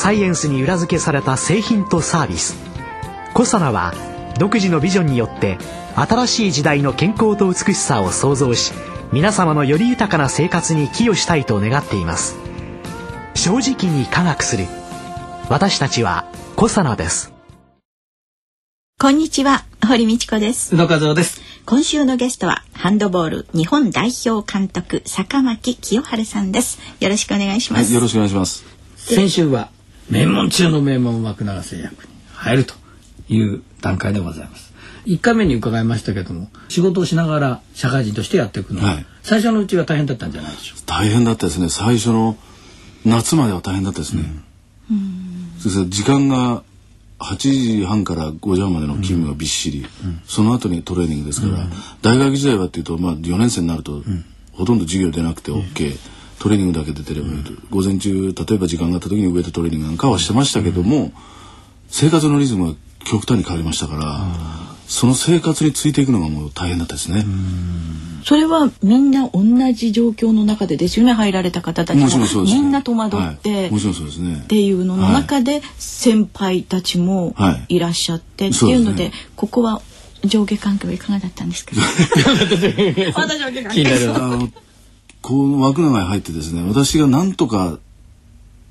サイエンスに裏付けされた製品とサービスコサナは独自のビジョンによって新しい時代の健康と美しさを創造し皆様のより豊かな生活に寄与したいと願っています正直に科学する私たちはコサナですこんにちは、堀道子です。宇野和夫です。今週のゲストは、ハンドボール日本代表監督、坂巻清春さんです。よろしくお願いします。よろしくお願いします。先週は名門中の名門枠永製薬に入るという段階でございます。1回目に伺いましたけども仕事をしながら社会人としてやっていくのは、はい。最初のうちは大変だったんじゃないでしょう大変だったですね。最初の夏までは大変だったですね。そして時間が8時半から5時半までの勤務がびっしり、その後にトレーニングですから、大学時代はっていうと、まあ、4年生になると、ほとんど授業出なくて OK、トレーニングだけ出てればいいと、午前中例えば時間があった時にウエイトトレーニングなんかはしてましたけども、生活のリズムが極端に変わりましたから、その生活についていくのがもう大変だったですね。それはみんな同じ状況の中でですよね、入られた方たちも。みんな戸惑って、はい。もちろんそうですね。っていうのの中で先輩たちもはい。いらっしゃってっていうのでここは上下関係はいかがだったんですか？まだ上下関係。気になるこう枠の中に入ってですね私がなんとか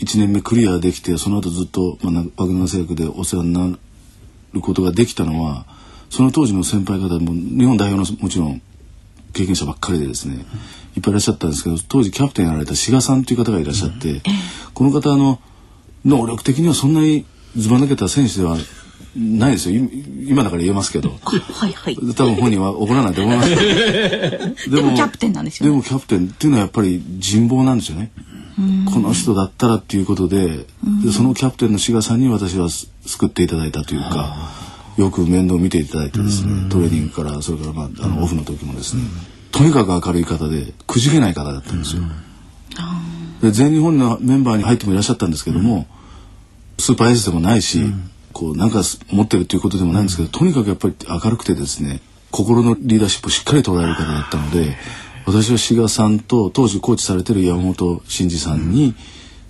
1年目クリアできてその後ずっと、まあ、な枠長製薬でお世話になることができたのはその当時の先輩方も日本代表のもちろん経験者ばっかりでですねいっぱいいらっしゃったんですけど当時キャプテンやられた志賀さんという方がいらっしゃって、この方あの能力的にはそんなにずば抜けた選手ではないですよ。い今だから言えますけど。あはいはい。多分本人は怒らないと思います。けどでもキャプテンなんですよね。でもキャプテンっていうのはやっぱり人望なんですよね。この人だったらっていうことででそのキャプテンの志賀さんに私はす救っていただいたというかよく面倒を見ていただいてですね。トレーニングからそれからまああのオフの時もですね。とにかく明るい方でくじけない方だったんですよ。で全日本のメンバーに入ってもいらっしゃったんですけども、スーパーエースでもないし、こうなんか持ってるっていうことでもないんですけど、とにかくやっぱり明るくてですね心のリーダーシップをしっかり捉える方だったので私は志賀さんと当時コーチされてる山本慎二さんに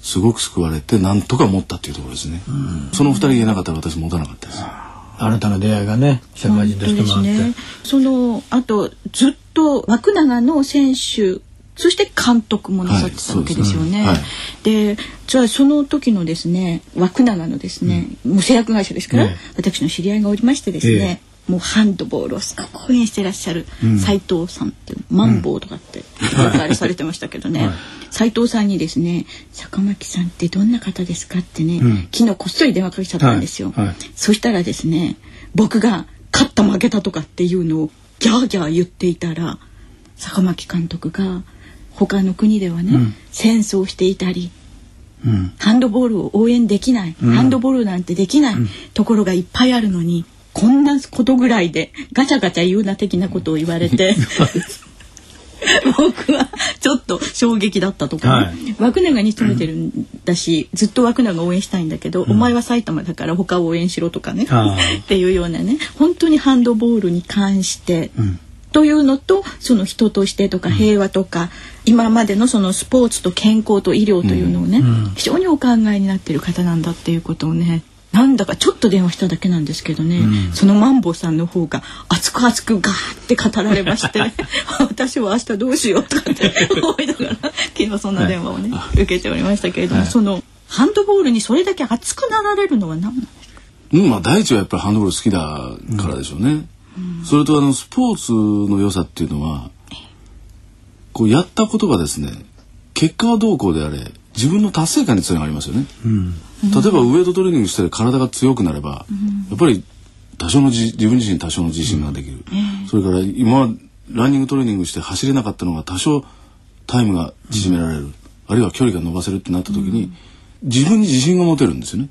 すごく救われてなんとか持ったっていうところですね、その二人がいなかったら私持たなかったです。新たな出会いがね社会人としてもあって、ね。そのあとずっと枠長の選手そして監督もなさってたわけですよね。はい。でじゃあその時のですね枠長のですね、もう製薬会社ですから、ええ。私の知り合いがおりましてですね、もうハンドボールをすごく応援してらっしゃる斉藤さんってマンボウとかっておあれされてましたけどね、斉藤さんにですね「坂巻さんってどんな方ですか?」ってね、昨日こっそり電話かけちゃったんですよ。はい。はい。そしたらですね僕が勝った負けたとかっていうのをギャーギャー言っていたら坂巻監督が他の国ではね、戦争していたり、ハンドボールを応援できない、ハンドボールなんてできない、ところがいっぱいあるのにこんなことぐらいでガチャガチャ言うな的なことを言われて 僕はちょっと衝撃だったとか、ね。はい。枠永に勤めてるんだし、ずっと枠永応援したいんだけど、お前は埼玉だから他を応援しろとかねっていうようなね本当にハンドボールに関して、というのとその人としてとか平和とか、今までのそのスポーツと健康と医療というのをね、非常にお考えになっている方なんだっていうことをねなんだかちょっと電話しただけなんですけどね、そのマンボウさんの方が熱く熱くガーって語られまして 私は明日どうしようとかって思いながら昨日そんな電話をね、受けておりましたけれども、そのハンドボールにそれだけ熱くなられるのは何なんですか？うん、まあ第一はやっぱりハンドボール好きだからでしょうね。それとあのスポーツの良さっていうのは、こうやったことがですね、結果はどうこうであれ、自分の達成感につながりますよね。例えばウエイトトレーニングして体が強くなれば、やっぱり多少の自自分自身に多少の自信ができる。それから今ランニングトレーニングして走れなかったのが多少タイムが縮められる、あるいは距離が伸ばせるってなった時に、自分に自信が持てるんですよね。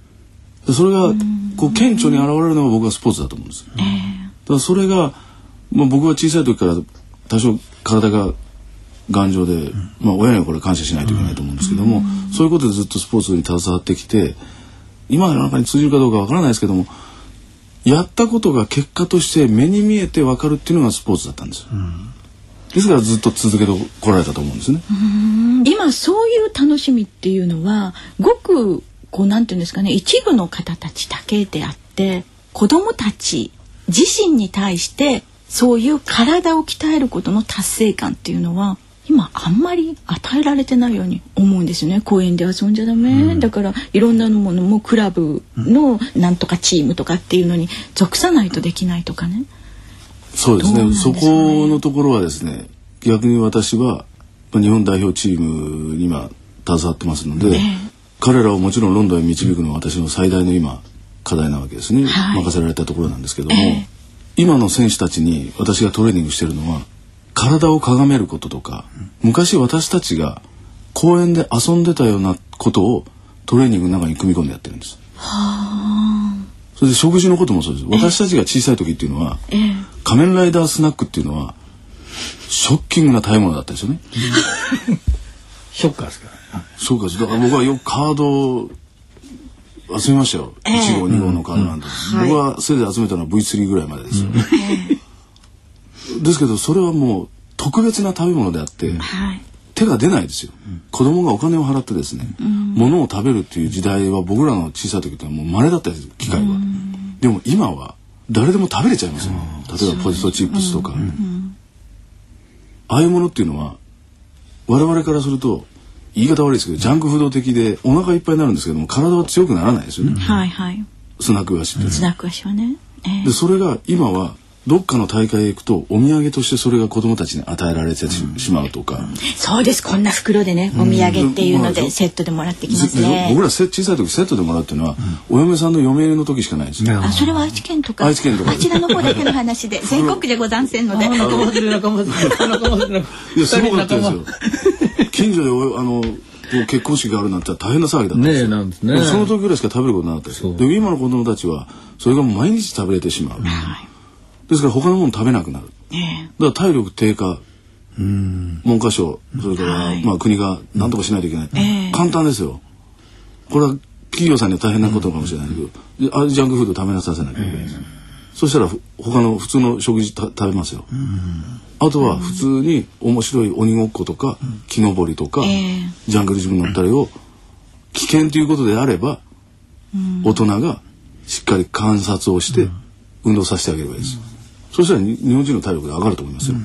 それがこう顕著に現れるのが僕はスポーツだと思うんです。だそれが、まあ、僕は小さい時から多少体が頑丈で、まあ、親にはこれ感謝しないといけないと思うんですけども、そういうことでずっとスポーツに携わってきて今の中に通じるかどうかわからないですけどもやったことが結果として目に見えて分かるっていうのがスポーツだったんですよ。ですからずっと続けてこられたと思うんですね。今そういう楽しみっていうのはごくこうなんていうんですかね一部の方たちだけであって子どもたち自身に対してそういう体を鍛えることの達成感っていうのは今あんまり与えられてないように思うんですよね。公園で遊んじゃダメ、うん、だからいろんなものもクラブのなんとかチームとかっていうのに属さないとできないとかね。そうですね、ね、そこのところはですね逆に私は日本代表チームに今携わってますので、ね、彼らをもちろんロンドンへ導くのは私の最大の今課題なわけですね、はい、任せられたところなんですけども、えー、今の選手たちに私がトレーニングしてるのは体をかめることとか、昔私たちが公園で遊んでたようなことをトレーニングの中に組み込んでやってるんです。それで食事のこともそうです。私たちが小さい時っていうのは、えー、仮面ライダースナックっていうのはショッキングな食べ物だったですよね。ショッカーですから、ショッカーです。だから僕はよくカード集めましたよ。えー、1号、2号のカードなんて、うん。うん、僕はそれで集めたのは V3 ぐらいまでですよ。うん、ですけどそれはもう特別な食べ物であって、はい、手が出ないですよ、うん、子供がお金を払ってですね、うん、物を食べるっていう時代は僕らの小さい時ってもう稀だったです機会は、でも今は誰でも食べれちゃいますよ、例えばポテトチップスとか、ああいうものっていうのは我々からすると言い方悪いですけどジャンクフード的でお腹いっぱいになるんですけども体は強くならないですよね、はいはい。スナック菓子って、スナック菓子はね、えー、でそれが今はどっかの大会へ行くとお土産としてそれが子供たちに与えられてしまうとか、うん、そうです。こんな袋でねお土産っていうのでセットでもらってきますね、僕ら小さい時セットでもらうっていうのは、お嫁さんの嫁入りの時しかないですよ。あそれは愛知県とか。愛知県とか。あちらの方だけの話で 全国でござんせんので。仲間で仲間で仲間でいやすごかったですよ近所であの結婚式があるなんて大変な騒ぎだったんですよ。ねなんですね。その時ぐらいしか食べることなかったです。よ。で今の子供たちはそれが毎日食べれてしまう。はい。ですから他のもの食べなくなる、えー、だから体力低下。文科省それから、はい、まあ、国が何とかしないといけない、えー、簡単ですよ。これは企業さんには大変なことかもしれないけど、うん、あジャンクフード食べなさせなきゃいけない、えー、そしたら他の普通の食事食べますよ、あとは普通に面白い鬼ごっことか、木登りとか、ジャングルジム乗ったりを危険ということであれば、大人がしっかり観察をして運動させてあげればいいです。そしたら日本人の体力が上がると思いますよ。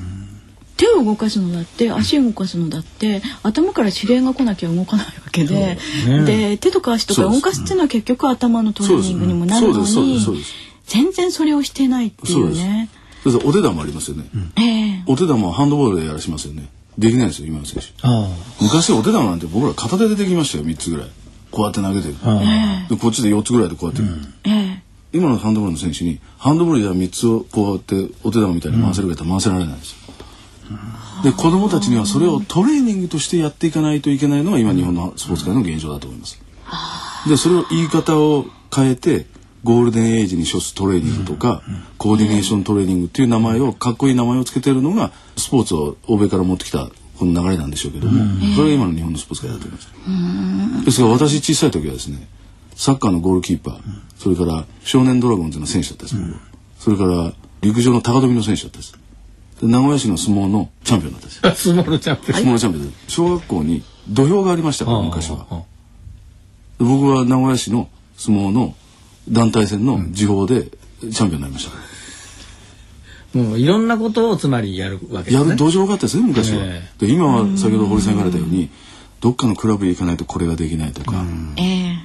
手を動かすのだって足を動かすのだって頭から指令が来なきゃ動かないわけで、ね、で手とか足とか動かすっていうのは結局頭のトレーニングにもなるのに全然それをしてないっていうね。そお手玉ありますよね、えー、お手玉はハンドボールでやらしますよね。できないですよ今の選手。昔お手玉なんて僕ら片手でできましたよ3つぐらい。こうやって投げてる。でこっちで4つぐらいでこうやって、えー、今のハンドボールの選手にハンドボールでは3つをこうやってお手玉みたいに回せるか回せられないんです。よ。で子供たちにはそれをトレーニングとしてやっていかないといけないのが今日本のスポーツ界の現状だと思います。でそれを言い方を変えてゴールデンエイジに処すトレーニングとか、コーディネーショントレーニングっていう名前をかっこいい名前を付けてるのがスポーツを欧米から持ってきたこの流れなんでしょうけども、それが今の日本のスポーツ界だと思います。ですが私小さい時はですねサッカーのゴールキーパー、それから少年ドラゴンズの選手だったです、うん、それから陸上の高跳びの選手だったです。名古屋市の相撲のチャンピオンだったです。相撲のチャンピオン。相撲のチャンピオン小学校に土俵がありましたから昔は。僕は名古屋市の相撲の団体戦の時報でチャンピオンになりました、もういろんなことをつまりやるわけですね。やる土壌があったですね昔は。えー、で今は先ほど堀さん言われたようにどっかのクラブへ行かないとこれができないとか、えー、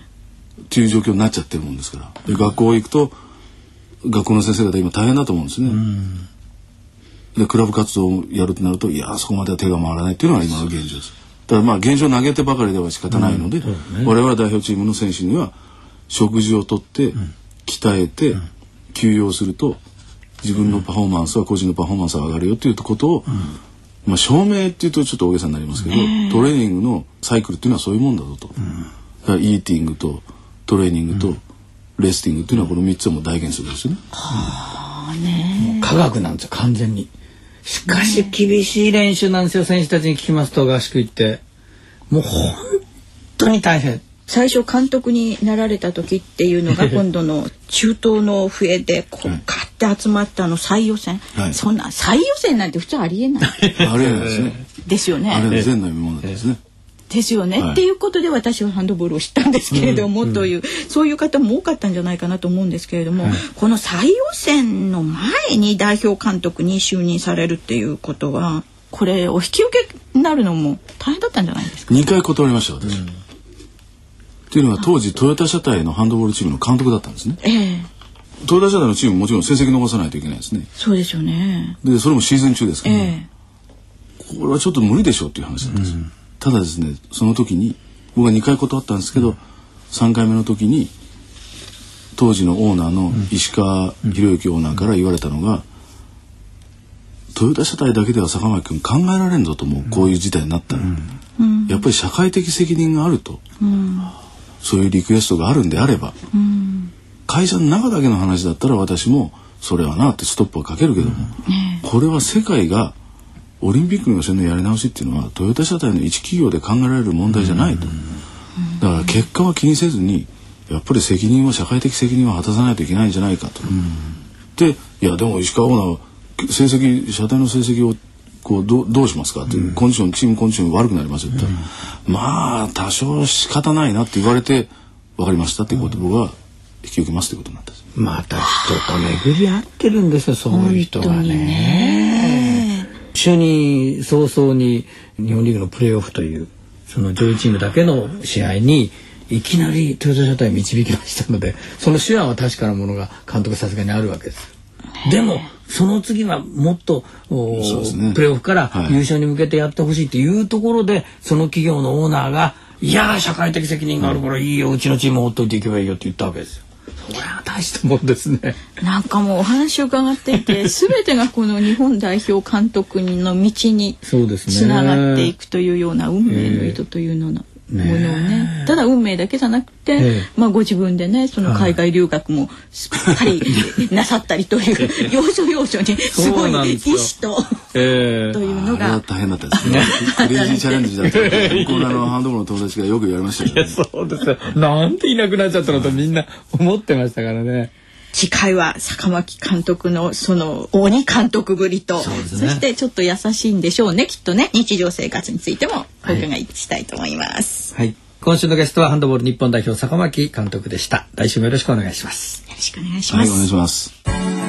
っていう状況になっちゃってるもんですから。で学校行くと学校の先生方今大変だと思うんですね。でクラブ活動をやるとなるといやそこまでは手が回らないっていうのが今の現状です。だからまあ現状投げてばかりでは仕方ないので、うん。ね、我々代表チームの選手には食事をとって、鍛えて、休養すると自分のパフォーマンスは個人のパフォーマンスが上がるよということを、まあ証明っていうとちょっと大げさになりますけど、トレーニングのサイクルっていうのはそういうもんだぞと。だからイーティングとトレーニングとレスティングっていうのはこの3つはもう大原則ですよね。はあね。科学なんですよ完全に。しかし厳しい練習なんですよ選手たちに聞きますと合宿行って。もう本当に大変。最初監督になられた時っていうのが今度の 中東の笛でこうガッて集まったあの最予選、はいそんな最予選なんて普通ありえない あですね。ですよあれね。はですね。ですよね、はいっていうことで私はハンドボールを知ったんですけれども、というそういう方も多かったんじゃないかなと思うんですけれども、この最予選の前に代表監督に就任されるっていうことはこれお引き受けになるのも大変だったんじゃないですか？2回断りました私。っていうのは当時トヨタ車体のハンドボールチームの監督だったんですね。ええ。トヨタ車体のチームももちろん成績残さないといけないですね。そうですよね。でそれもシーズン中ですから、え。えこれはちょっと無理でしょうっていう話なんです。よ、ただですねその時に僕は2回断ったんですけど、3回目の時に当時のオーナーの石川博之オーナーから言われたのが、トヨタ車体だけでは坂巻君考えられんぞともうこういう事態になったら、やっぱり社会的責任があると、そういうリクエストがあるんであれば、会社の中だけの話だったら私もそれはなってストップはかけるけども、これは世界がオリンピックの予選のやり直しっていうのはトヨタ車体の一企業で考えられる問題じゃないと、だから結果は気にせずにやっぱり責任は社会的責任は果たさないといけないんじゃないかと。でいやでも石川オーナーは成績車体の成績をこうどうどうしますかっていう、コンディションチームコンディション悪くなりますよって言ったら、まあ多少仕方ないなって言われて分かりましたっていうことを僕は引き受けますっていうことになったんです。また人と巡り合ってるんですよそういう人がね。就任早々に日本リーグのプレーオフというその上位チームだけの試合にいきなりトヨタ車体導きましたのでその手腕は確かなものが監督さすがにあるわけです。でもその次はもっと、ねプレーオフからはい優勝に向けてやってほしいっていうところで、その企業のオーナーが「いやー社会的責任があるからいいようちのチームを追っといていけばいいよ」って言ったわけですよ。それは大したもんですね。なんかもうお話を伺っていて 全てがこの日本代表監督の道にそうですねつながっていくというような運命の糸というのの。ものをねただ運命だけじゃなくて、ええまあご自分でねその海外留学もすっかり なさったりという 要所要所にすごい意志とえというのが大変だったですね。クレイジーチャレンジだったので。僕のあのハンドボールの友達がよく言われましたけど、ね。そうですよ。なんでいなくなっちゃったのとみんな思ってましたからね。次回は坂巻監督のその鬼監督ぶりとそ,、ねしてちょっと優しいんでしょうねきっとね日常生活についてもお伺いしたいと思います、はい。今週のゲストはハンドボール日本代表坂巻監督でした。来週もよろしくお願いします。よろしくお願いしはい、ます、お願いします。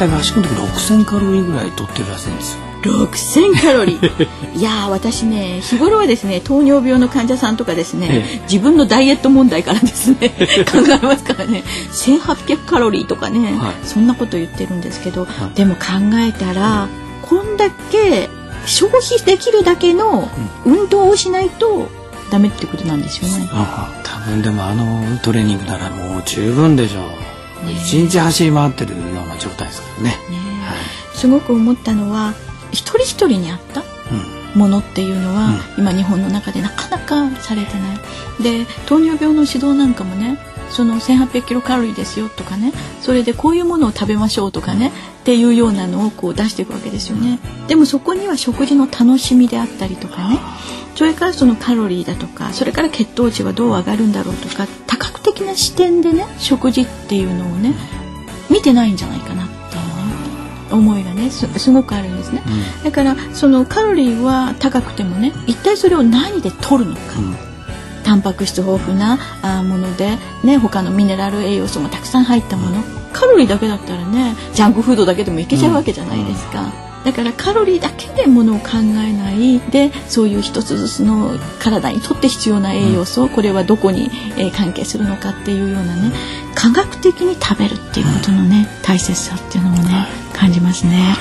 体合宿の時6000カロリーぐらい取ってるらしいんですよ。6000カロリー。いやー私ね日頃はですね糖尿病の患者さんとかですね、え自分のダイエット問題からですね 考えますからね。1800カロリーとかね、はい。そんなこと言ってるんですけど、でも考えたら、こんだけ消費できるだけの運動をしないとダメってことなんですよね。多分でもあのトレーニングならもう十分でしょう。一日走り回ってるような状態ですからね。ねすごく思ったのは一人一人に合ったものっていうのは、今日本の中でなかなかされてない。で糖尿病の指導なんかもねその1800キロカロリーですよとかねそれでこういうものを食べましょうとかね、っていうようなのをこう出していくわけですよね。でもそこには食事の楽しみであったりとかね。それからそのカロリーだとかそれから血糖値はどう上がるんだろうとか多角的な視点でね食事っていうのをね見てないんじゃないかなっていうね思いがねすすごくあるんですね、だからそのカロリーは高くてもね一体それを何で取るのか、タンパク質豊富なもので、ね、他のミネラル栄養素もたくさん入ったもの。カロリーだけだったらねジャンクフードだけでもいけちゃうわけじゃないですか。だからカロリーだけでものを考えない。でそういう一つずつの体にとって必要な栄養素、これはどこに、えー関係するのかっていうようなね科学的に食べるっていうことのね大切さっていうのもね感じますね。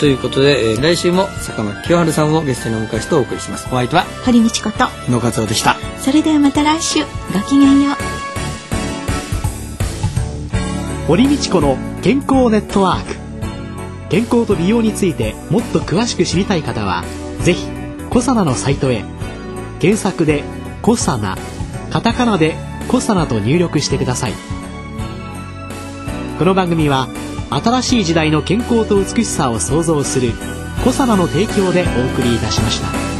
ということで、えー、来週も坂巻清春さんをゲストにお迎えしてお送りします。お相手は堀道子と野勝夫でした。それではまた来週。ごきげんよう。堀道子の健康ネットワーク健康と美容についてもっと詳しく知りたい方はぜひコサナのサイトへ検索で「コサナ」カタカナで「コサナ」と入力してくださいこの番組は新しい時代の健康と美しさを創造するコサナの提供でお送りいたしました。